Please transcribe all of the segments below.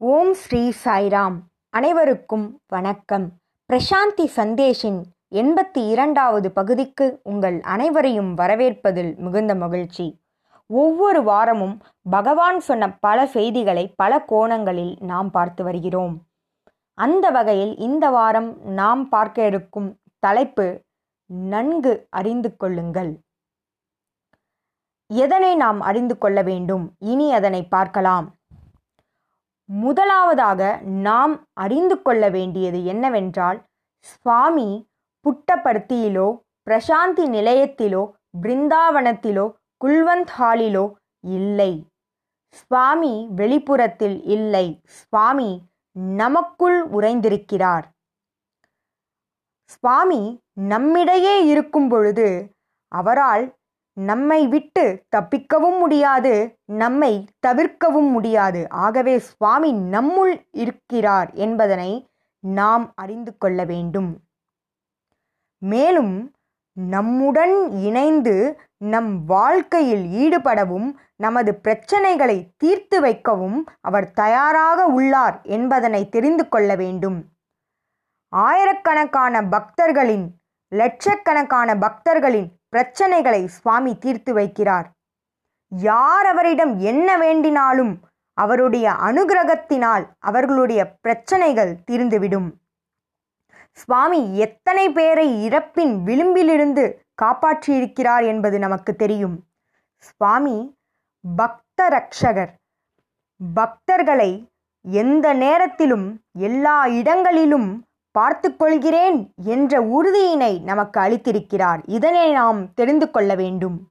ஓம் ஸ்ரீ சாய்ராம். அனைவருக்கும் வணக்கம். பிரசாந்தி சந்தேஷின் எண்பத்தி இரண்டாவது பகுதிக்கு உங்கள் அனைவரையும் வரவேற்பதில் மிகுந்த மகிழ்ச்சி. ஒவ்வொரு வாரமும் பகவான் சொன்ன பல செய்திகளை பல கோணங்களில் நாம் பார்த்து வருகிறோம். அந்த வகையில் இந்த வாரம் நாம் பார்க்க இருக்கும் தலைப்பு நன்கு அறிந்து கொள்ளுங்கள். எதனை நாம் அறிந்து கொள்ள வேண்டும்? இனி அதனை பார்க்கலாம். முதலாவதாக நாம் அறிந்து கொள்ள வேண்டியது என்னவென்றால் சுவாமி புட்டபர்த்தியிலோ பிரசாந்தி நிலையத்திலோ பிருந்தாவனத்திலோ குல்வந்த் ஹாலிலோ இல்லை. சுவாமி வெளிப்புறத்தில் இல்லை. சுவாமி நமக்குள் உறைந்திருக்கிறார். சுவாமி நம்மிடையே இருக்கும் பொழுது அவரால் நம்மை விட்டு தப்பிக்கவும் முடியாது நம்மை தவிர்க்கவும் முடியாது. ஆகவே சுவாமி நம்முள் இருக்கிறார் என்பதனை நாம் அறிந்து கொள்ள வேண்டும். மேலும் நம்முடன் இணைந்து நம் வாழ்க்கையில் ஈடுபடவும் நமது பிரச்சனைகளை தீர்த்து வைக்கவும் அவர் தயாராக உள்ளார் என்பதனை தெரிந்து கொள்ள வேண்டும். ஆயிரக்கணக்கான பக்தர்களின் லட்சக்கணக்கான பக்தர்களின் பிரச்சனைகளை சுவாமி தீர்த்து வைக்கிறார். யார் அவரிடம் என்ன வேண்டினாலும் அவருடைய அனுகிரகத்தினால் அவர்களுடைய பிரச்சனைகள் தீர்ந்துவிடும். சுவாமி எத்தனை பேரை இறப்பின் விளிம்பிலிருந்து காப்பாற்றியிருக்கிறார் என்பது நமக்கு தெரியும். சுவாமி பக்த ரக்ஷகர் பக்தர்களை எந்த நேரத்திலும் எல்லா இடங்களிலும் பார்த்து கொள்கிறேன் என்ற உறுதியினை நமக்கு அளித்திருக்கிறார். இதனை நாம் தெரிந்து கொள்ள வேண்டும்.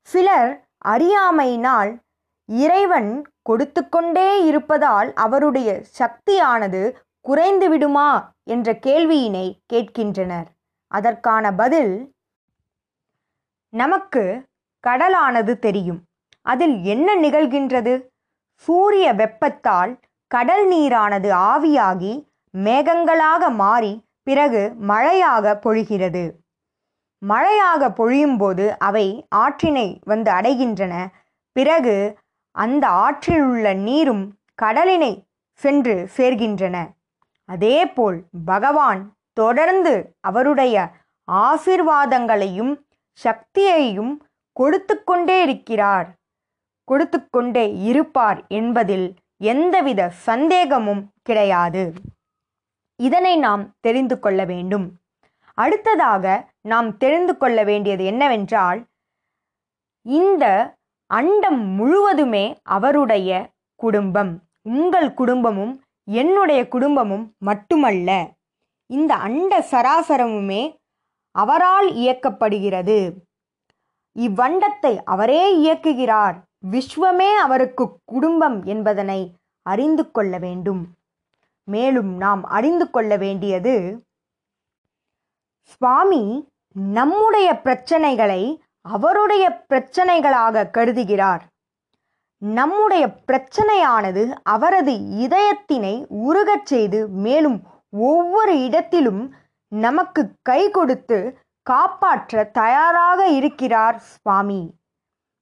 சிலர் அறியாமையினால் இறைவன் கொடுத்து கொண்டே இருப்பதால் அவருடைய சக்தியானது குறைந்து விடுமா என்ற கேள்வியினை கேட்கின்றனர். அதற்கான பதில் நமக்கு கடலானது தெரியும். அதில் என்ன நிகழ்கின்றது? சூரிய வெப்பத்தால் கடல் நீரானது ஆவியாகி மேகங்களாக மாறி பிறகு மழையாக பொழிகிறது. மழையாக பொழியும்போது அவை ஆற்றினை வந்து அடைகின்றன. பிறகு அந்த ஆற்றில் உள்ள நீரும் கடலினை சென்று சேர்கின்றன. அதேபோல் பகவான் தொடர்ந்து அவருடைய ஆசிர்வாதங்களையும் சக்தியையும் கொடுத்து கொண்டே இருக்கிறார். கொடுத்து கொண்டே இருப்பார் என்பதில் எந்தவித சந்தேகமும் கிடையாது. இதனை நாம் தெரிந்து கொள்ள வேண்டும். அடுத்ததாக நாம் தெரிந்து கொள்ள வேண்டியது என்னவென்றால் இந்த அண்டம் முழுவதுமே அவருடைய குடும்பம். உங்கள் குடும்பமும் என்னுடைய குடும்பமும் மட்டுமல்ல இந்த அண்ட சராசரமுமே அவரால் இயக்கப்படுகிறது. இவ்வண்டத்தை அவரே இயக்குகிறார். விஸ்வமே அவருக்கு குடும்பம் என்பதனை அறிந்து கொள்ள வேண்டும். மேலும் நாம் அறிந்து கொள்ள வேண்டியது சுவாமி நம்முடைய பிரச்சனைகளை அவருடைய பிரச்சனைகளாக கருதுகிறார். நம்முடைய பிரச்சனையானது அவரது இதயத்தினை உருகச் செய்து மேலும் ஒவ்வொரு இடத்திலும் நமக்கு கை கொடுத்து காப்பாற்ற தயாராக இருக்கிறார் சுவாமி.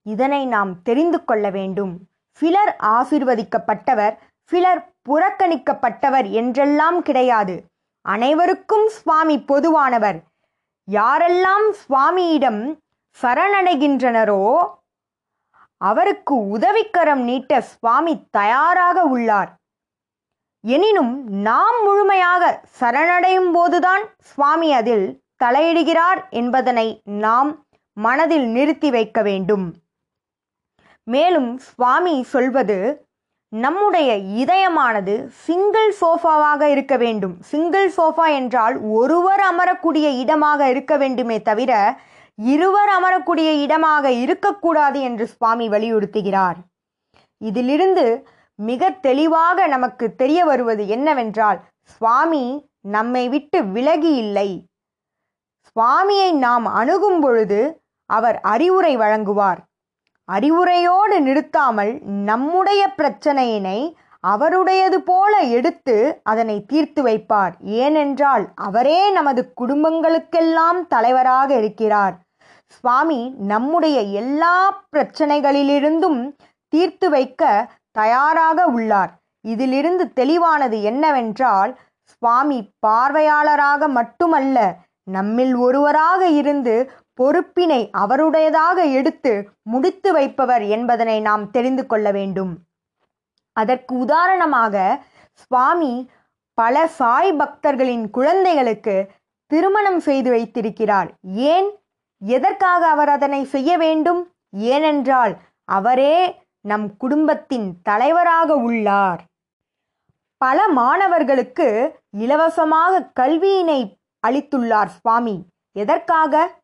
இதனை நாம் தெரிந்து கொள்ள வேண்டும். சிலர் ஆசிர்வதிக்கப்பட்டவர் சிலர் புறக்கணிக்கப்பட்டவர் என்றெல்லாம் கிடையாது. அனைவருக்கும் சுவாமி பொதுவானவர். யாரெல்லாம் சுவாமியிடம் சரணடைகின்றனரோ அவருக்கு உதவிக்கரம் நீட்ட சுவாமி தயாராக உள்ளார். எனினும் நாம் முழுமையாக சரணடையும் போதுதான் சுவாமி அதில் தலையிடுகிறார் என்பதனை நாம் மனதில் நிறுத்தி வைக்க வேண்டும். மேலும் சுவாமி சொல்வது நம்முடைய இதயமானது சிங்கிள் சோஃபாவாக இருக்க வேண்டும். சிங்கிள் சோஃபா என்றால் ஒருவர் அமரக்கூடிய இடமாக இருக்க வேண்டுமே தவிர இருவர் அமரக்கூடிய இடமாக இருக்கக்கூடாது என்று சுவாமி வலியுறுத்துகிறார். இதிலிருந்து மிக தெளிவாக நமக்கு தெரிய வருவது என்னவென்றால் சுவாமி நம்மை விட்டு விலகி இல்லை. சுவாமியை நாம் அணுகும் பொழுது அவர் அறிவுரை வழங்குவார். அறிவுரையோடு நிறுத்தாமல் நம்முடைய பிரச்சனையினை அவருடையது போல எடுத்து அதனை தீர்த்து வைப்பார். ஏனென்றால் அவரே நமது குடும்பங்களுக்கெல்லாம் தலைவராக இருக்கிறார். சுவாமி நம்முடைய எல்லா பிரச்சனைகளிலிருந்தும் தீர்த்து வைக்க தயாராக உள்ளார். இதிலிருந்து தெளிவானது என்னவென்றால் சுவாமி பார்வையாளராக மட்டுமல்ல நம்மில் ஒருவராக இருந்து பொறுப்பினை அவருடையதாக எடுத்து முடித்து வைப்பவர் என்பதனை நாம் தெரிந்து கொள்ள வேண்டும். அதற்கு உதாரணமாக சுவாமி பல சாய் பக்தர்களின் குழந்தைகளுக்கு திருமணம் செய்து வைத்திருக்கிறார். ஏன்? எதற்காக அவர் அதனை செய்ய வேண்டும்? ஏனென்றால் அவரே நம் குடும்பத்தின் தலைவராக உள்ளார். பல மாணவர்களுக்கு இலவசமாக கல்வியினை அளித்துள்ளார் சுவாமி. எதற்காக?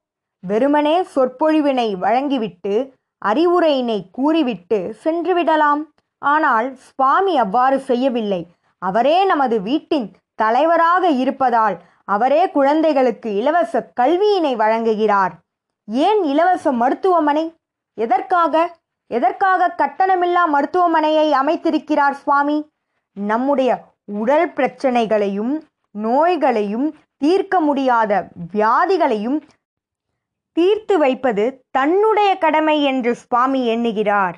வெறுமனே சொற்பொழிவினை வழங்கிவிட்டு அறிவுரையினை கூறிவிட்டு சென்றுவிடலாம். ஆனால் சுவாமி அவ்வாறு செய்யவில்லை. அவரே நமது வீட்டின் தலைவராக இருப்பதால் அவரே குழந்தைகளுக்கு இலவச கல்வியினை வழங்குகிறார். ஏன் இலவச மருத்துவமனை? எதற்காக? எதற்காக கட்டணமில்லா மருத்துவமனையை அமைத்திருக்கிறார் சுவாமி? நம்முடைய உடல் பிரச்சனைகளையும் நோய்களையும் தீர்க்க முடியாத வியாதிகளையும் தீர்த்து வைப்பது தன்னுடைய கடமை என்று சுவாமி எண்ணுகிறார்.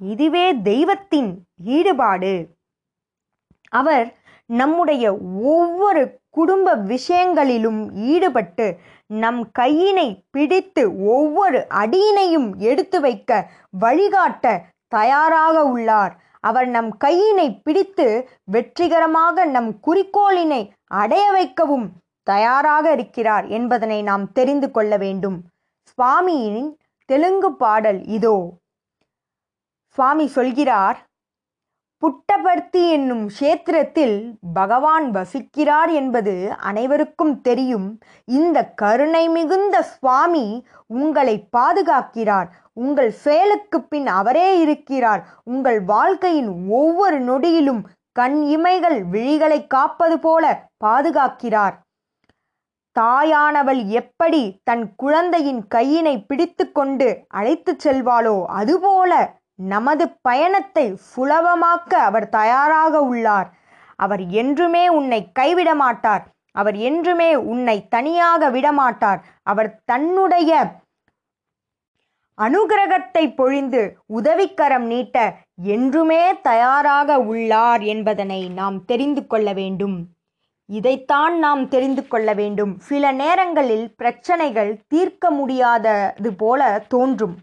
இதுவே தெய்வத்தின் ஈடுபாடு. அவர் நம்முடைய ஒவ்வொரு குடும்ப விஷயங்களிலும் ஈடுபட்டு நம் கையினை பிடித்து ஒவ்வொரு அடியினையும் எடுத்து வைக்க வழிகாட்ட தயாராக உள்ளார். அவர் நம் கையினை பிடித்து வெற்றிகரமாக நம் குறிக்கோளினை அடைய வைக்கவும் தயாராக இருக்கிறார் என்பதனை நாம் தெரிந்து கொள்ள வேண்டும். சுவாமியின் தெலுங்கு பாடல் இதோ. சுவாமி சொல்கிறார் புட்டபர்த்தி என்னும் க்ஷேத்திரத்தில் பகவான் வசிக்கிறார் என்பது அனைவருக்கும் தெரியும். இந்த கருணை மிகுந்த சுவாமி உங்களை பாதுகாக்கிறார். உங்கள் செயலுக்கு பின் அவரே இருக்கிறார். உங்கள் வாழ்க்கையின் ஒவ்வொரு நொடியிலும் கண் இமைகள் விழிகளை காப்பது போல பாதுகாக்கிறார். தாயானவள் எப்படி தன் குழந்தையின் கையினை பிடித்து கொண்டு அழைத்துச் செல்வாளோ அதுபோல நமது பயணத்தை சுலபமாக்க அவர் தயாராக உள்ளார். அவர் என்றுமே உன்னை கைவிட மாட்டார் அவர் என்றுமே உன்னை தனியாக விடமாட்டார். அவர் தன்னுடைய அனுகிரகத்தை பொழிந்து உதவிக்கரம் நீட்ட என்றுமே தயாராக உள்ளார் என்பதனை நாம் தெரிந்து கொள்ள வேண்டும். இதைத்தான் நாம் தெரிந்து கொள்ள வேண்டும். சில நேரங்களில் பிரச்சனைகள் தீர்க்க முடியாதது போல தோன்றும்.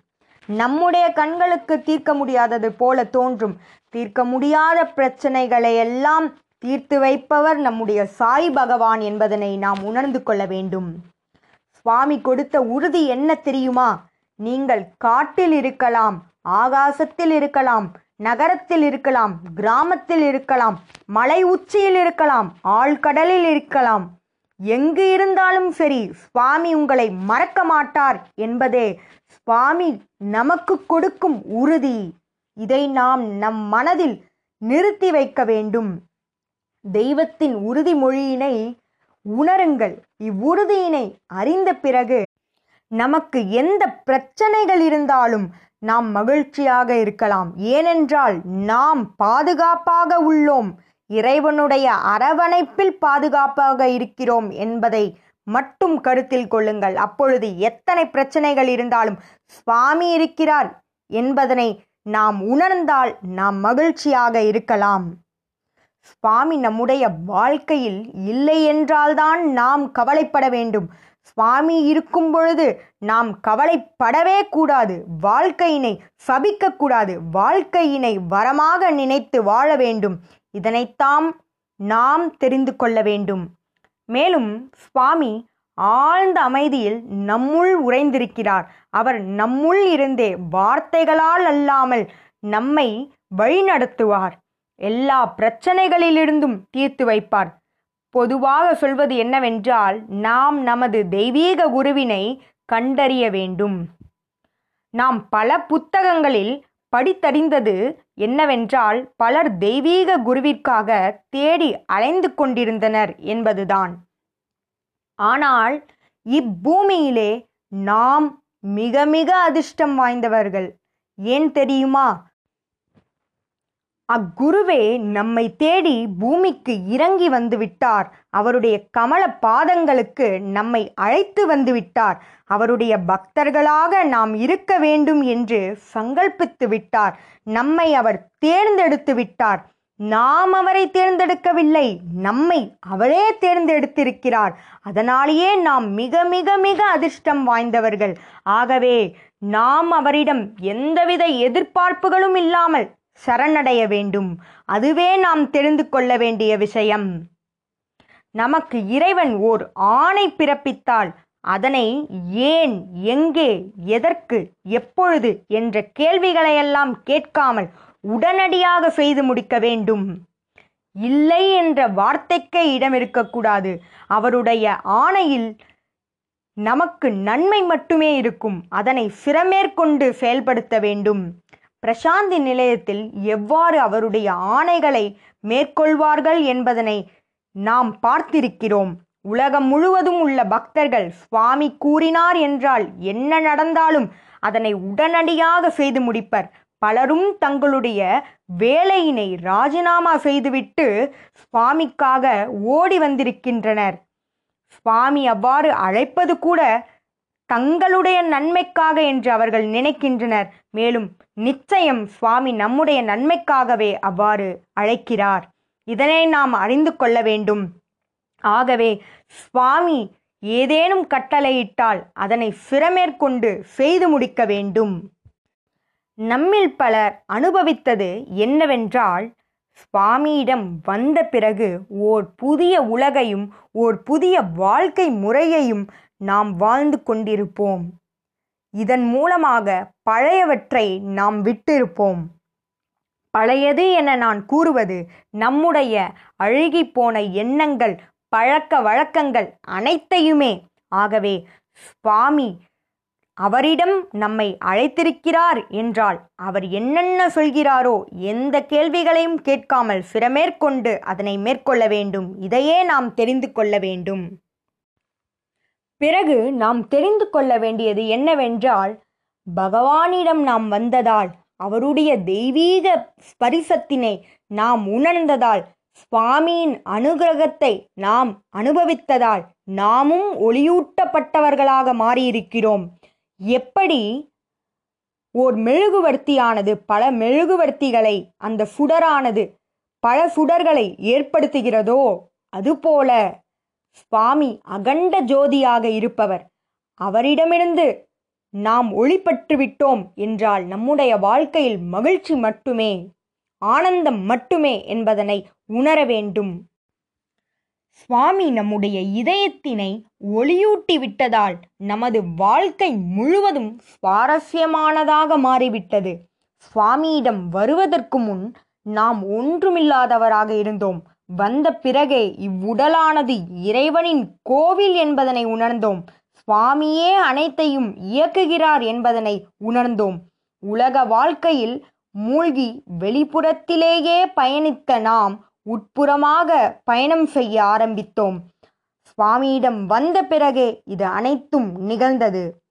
நம்முடைய கண்களுக்கு தீர்க்க முடியாதது போல தோன்றும். தீர்க்க முடியாத பிரச்சனைகளை எல்லாம் தீர்த்து வைப்பவர் நம்முடைய சாய் பகவான் என்பதனை நாம் உணர்ந்து கொள்ள வேண்டும். சுவாமி கொடுத்த உறுதி என்ன தெரியுமா? நீங்கள் காட்டில் இருக்கலாம் ஆகாசத்தில் இருக்கலாம் நகரத்தில் இருக்கலாம் கிராமத்தில் இருக்கலாம் மலை உச்சியில் இருக்கலாம் ஆழ்கடலில் இருக்கலாம். எங்கு இருந்தாலும் சரி சுவாமி உங்களை மறக்க மாட்டார் என்பதே சுவாமி நமக்கு கொடுக்கும் உறுதி. இதை நாம் நம் மனதில் நிறுத்தி வைக்க வேண்டும். தெய்வத்தின் உறுதிமொழியினை உணருங்கள். இவ்வுறுதியினை அறிந்த பிறகு நமக்கு எந்த பிரச்சனைகள் இருந்தாலும் நாம் மகிழ்ச்சியாக இருக்கலாம். ஏனென்றால் நாம் பாதுகாப்பாக உள்ளோம். இறைவனுடைய அரவணைப்பில் பாதுகாப்பாக இருக்கிறோம் என்பதை மட்டும் கருத்தில் கொள்ளுங்கள். அப்பொழுது எத்தனை பிரச்சனைகள் இருந்தாலும் சுவாமி இருக்கிறார் என்பதனை நாம் உணர்ந்தால் நாம் மகிழ்ச்சியாக இருக்கலாம். சுவாமி நம்முடைய வாழ்க்கையில் இல்லை என்றால்தான் நாம் கவலைப்பட வேண்டும். சுவாமி இருக்கும் பொழுது நாம் கவலைப்படவே கூடாது வாழ்க்கையினை சபிக்கக்கூடாது வாழ்க்கையினை வரமாக நினைத்து வாழ வேண்டும். இதனைத்தாம் நாம் தெரிந்து கொள்ள வேண்டும். மேலும் சுவாமி ஆழ்ந்த அமைதியில் நம்முள் உறைந்திருக்கிறார். அவர் நம்முள் இருந்தே வார்த்தைகளால் அல்லாமல் நம்மை வழிநடத்துவார். எல்லா பிரச்சனைகளிலிருந்தும் தீர்த்து வைப்பார். பொதுவாக சொல்வது என்னவென்றால் நாம் நமது தெய்வீக குருவினை கண்டறிய வேண்டும். நாம் பல புத்தகங்களில் படித்தறிந்தது என்னவென்றால் பலர் தெய்வீக குருவிற்காக தேடி அலைந்து கொண்டிருந்தனர் என்பதுதான். ஆனால் இப்பூமியிலே நாம் மிக மிக அதிர்ஷ்டம் வாய்ந்தவர்கள். ஏன் தெரியுமா? அக்குருவே நம்மை தேடி பூமிக்கு இறங்கி வந்து விட்டார். அவருடைய கமல பாதங்களுக்கு நம்மை அழைத்து வந்து விட்டார். அவருடைய பக்தர்களாக நாம் இருக்க வேண்டும் என்று சங்கல்பித்து விட்டார். நம்மை அவர் தேர்ந்தெடுத்து விட்டார். நாம் அவரை தேர்ந்தெடுக்கவில்லை நம்மை அவரே தேர்ந்தெடுத்திருக்கிறார். அதனாலேயே நாம் மிக மிக மிக அதிர்ஷ்டம் வாய்ந்தவர்கள். ஆகவே நாம் அவரிடம் எந்தவித எதிர்பார்ப்புகளும் இல்லாமல் சரணடைய வேண்டும். அதுவே நாம் தெரிந்து கொள்ள வேண்டிய விஷயம். நமக்கு இறைவன் ஓர் ஆணை பிறப்பித்தால் அதனை ஏன் எங்கே எதற்கு எப்பொழுது என்ற கேள்விகளையெல்லாம் கேட்காமல் உடனடியாக செய்து முடிக்க வேண்டும். இல்லை என்ற வார்த்தைக்கே இடம் இருக்கக்கூடாது. அவருடைய ஆணையில் நமக்கு நன்மை மட்டுமே இருக்கும். அதனை சிறமேற்கொண்டு செயல்படுத்த வேண்டும். பிரசாந்தி நிலையத்தில் எவ்வாறு அவருடைய ஆணைகளை மேற்கொள்வார்கள் என்பதனை நாம் பார்த்திருக்கிறோம். உலகம் முழுவதும் உள்ள பக்தர்கள் சுவாமி கூறினார் என்றால் என்ன நடந்தாலும் அதனை உடனடியாக செய்து முடிப்பர். பலரும் தங்களுடைய வேலையினை ராஜினாமா செய்துவிட்டு சுவாமிக்காக ஓடி வந்திருக்கின்றனர். சுவாமி அவ்வாறு அழைப்பது கூட தங்களுடைய நன்மைக்காக என்று அவர்கள் நினைக்கின்றனர். மேலும் நிச்சயம் சுவாமி நம்முடைய நன்மைக்காகவே அவ்வாறு அழைக்கிறார். இதனை நாம் அறிந்து கொள்ள வேண்டும். ஆகவே சுவாமி ஏதேனும் கட்டளையிட்டால் அதனை சிறமேற்கொண்டு செய்து முடிக்க வேண்டும். நம்மில் பலர் அனுபவித்தது என்னவென்றால் சுவாமியிடம் வந்த பிறகு ஓர் புதிய உலகையும் ஓர் புதிய வாழ்க்கை முறையையும் நாம் வாழ்ந்து கொண்டிருப்போம். இதன் மூலமாக பழையவற்றை நாம் விட்டிருப்போம். பழையது என நான் கூறுவது நம்முடைய அழுகிப்போன எண்ணங்கள் பழக்க வழக்கங்கள் அனைத்தையுமே. ஆகவே சுவாமி அவரிடம் நம்மை அழைத்திருக்கிறார் என்றால் அவர் என்னென்ன சொல்கிறாரோ எந்த கேள்விகளையும் கேட்காமல் சிறமேற்கொண்டு அதனை மேற்கொள்ள வேண்டும். இதையே நாம் தெரிந்து கொள்ள வேண்டும். பிறகு நாம் தெரிந்து கொள்ள வேண்டியது என்னவென்றால் பகவானிடம் நாம் வந்ததால் அவருடைய தெய்வீக ஸ்பரிசத்தினை நாம் உணர்ந்ததால் சுவாமியின் அனுகிரகத்தை நாம் அனுபவித்ததால் நாமும் ஒளியூட்டப்பட்டவர்களாக மாறியிருக்கிறோம். எப்படி ஓர் மெழுகுவர்த்தியானது பல மெழுகுவர்த்திகளை அந்த சுடரானது பல சுடர்களை ஏற்படுத்துகிறதோ அதுபோல சுவாமி அகண்ட ஜோதியாக இருப்பவர். அவரிடமிருந்து நாம் ஒளிப்பட்டு விட்டோம் என்றால் நம்முடைய வாழ்க்கையில் மகிழ்ச்சி மட்டுமே ஆனந்தம் மட்டுமே என்பதனை உணர வேண்டும். சுவாமி நம்முடைய இதயத்தினை ஒளியூட்டி விட்டதால் நமது வாழ்க்கை முழுவதும் சுவாரஸ்யமானதாக மாறிவிட்டது. சுவாமியிடம் வருவதற்கு முன் நாம் ஒன்றுமில்லாதவராக இருந்தோம். வந்த பிறகே இவ்வுடலானது இறைவனின் கோவில் என்பதனை உணர்ந்தோம். சுவாமியே அனைத்தையும் இயக்குகிறார் என்பதனை உணர்ந்தோம். உலக வாழ்க்கையில் மூழ்கி வெளிப்புறத்திலேயே பயணித்த நாம் உட்புறமாக பயணம் செய்ய ஆரம்பித்தோம். சுவாமியிடம் வந்த பிறகே இது அனைத்தும் நிகழ்ந்தது.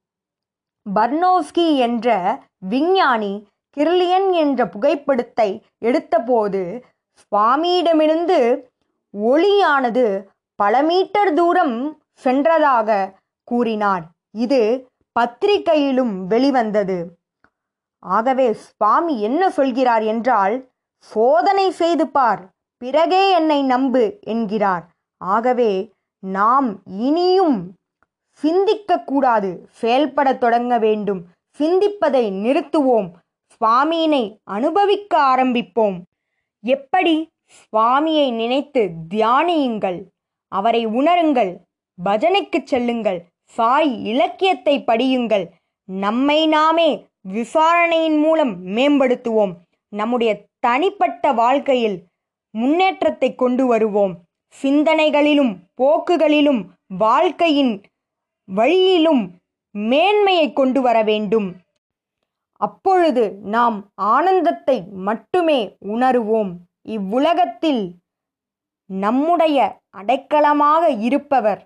பர்னோஸ்கி என்ற விஞ்ஞானி கிர்லியன் என்ற புகைப்படத்தை எடுத்தபோது சுவாமியிடமிருந்து ஒளியானது பல மீட்டர் தூரம் சென்றதாக கூறினார். இது பத்திரிகையிலும் வெளிவந்தது. ஆகவே சுவாமி என்ன சொல்கிறார் என்றால் சோதனை செய்து பார். பிறகே என்னை நம்பு என்கிறார். ஆகவே நாம் இனியும் சிந்திக்கக்கூடாது செயல்படத் தொடங்க வேண்டும். சிந்திப்பதை நிறுத்துவோம். சுவாமியினை அனுபவிக்க ஆரம்பிப்போம். எப்படி? சுவாமியை நினைத்து தியானியுங்கள். அவரை உணருங்கள். பஜனைக்கு செல்லுங்கள். சாய் இலக்கியத்தை படியுங்கள். நம்மை நாமே விசாரணையின் மூலம் மேம்படுத்துவோம். நம்முடைய தனிப்பட்ட வாழ்க்கையில் முன்னேற்றத்தை கொண்டு வருவோம். சிந்தனைகளிலும் போக்குகளிலும் வாழ்க்கையின் வழியிலும் மேன்மையை கொண்டு வர வேண்டும். அப்பொழுது நாம் ஆனந்தத்தை மட்டுமே உணருவோம். இவ்வுலகத்தில் நம்முடைய அடைக்கலமாக இருப்பவர்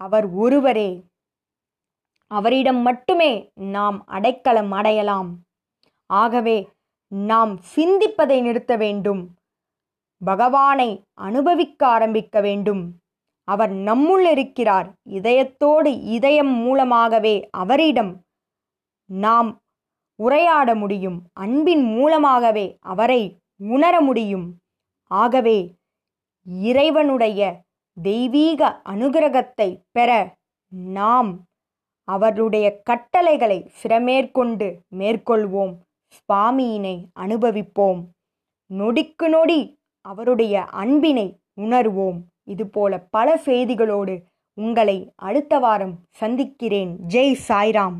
அவர் ஒருவரே. அவரிடம் மட்டுமே நாம் அடைக்கலம் அடையலாம். ஆகவே நாம் சிந்திப்பதை நிறுத்த வேண்டும். பகவானை அனுபவிக்க ஆரம்பிக்க வேண்டும். அவர் நம்முள் இருக்கிறார். இதயத்தோடு இதயம் மூலமாகவே அவரிடம் நாம் உரையாட முடியும். அன்பின் மூலமாகவே அவரை உணர முடியும். ஆகவே இறைவனுடைய தெய்வீக அனுகிரகத்தை பெற நாம் அவருடைய கட்டளைகளை சிரமேற்கொண்டு மேற்கொள்வோம். சுவாமியினை அனுபவிப்போம். நொடிக்கு நொடி அவருடைய அன்பினை உணர்வோம். இதுபோல பல செய்திகளோடு உங்களை அடுத்த வாரம் சந்திக்கிறேன். ஜெய் சாய்ராம்.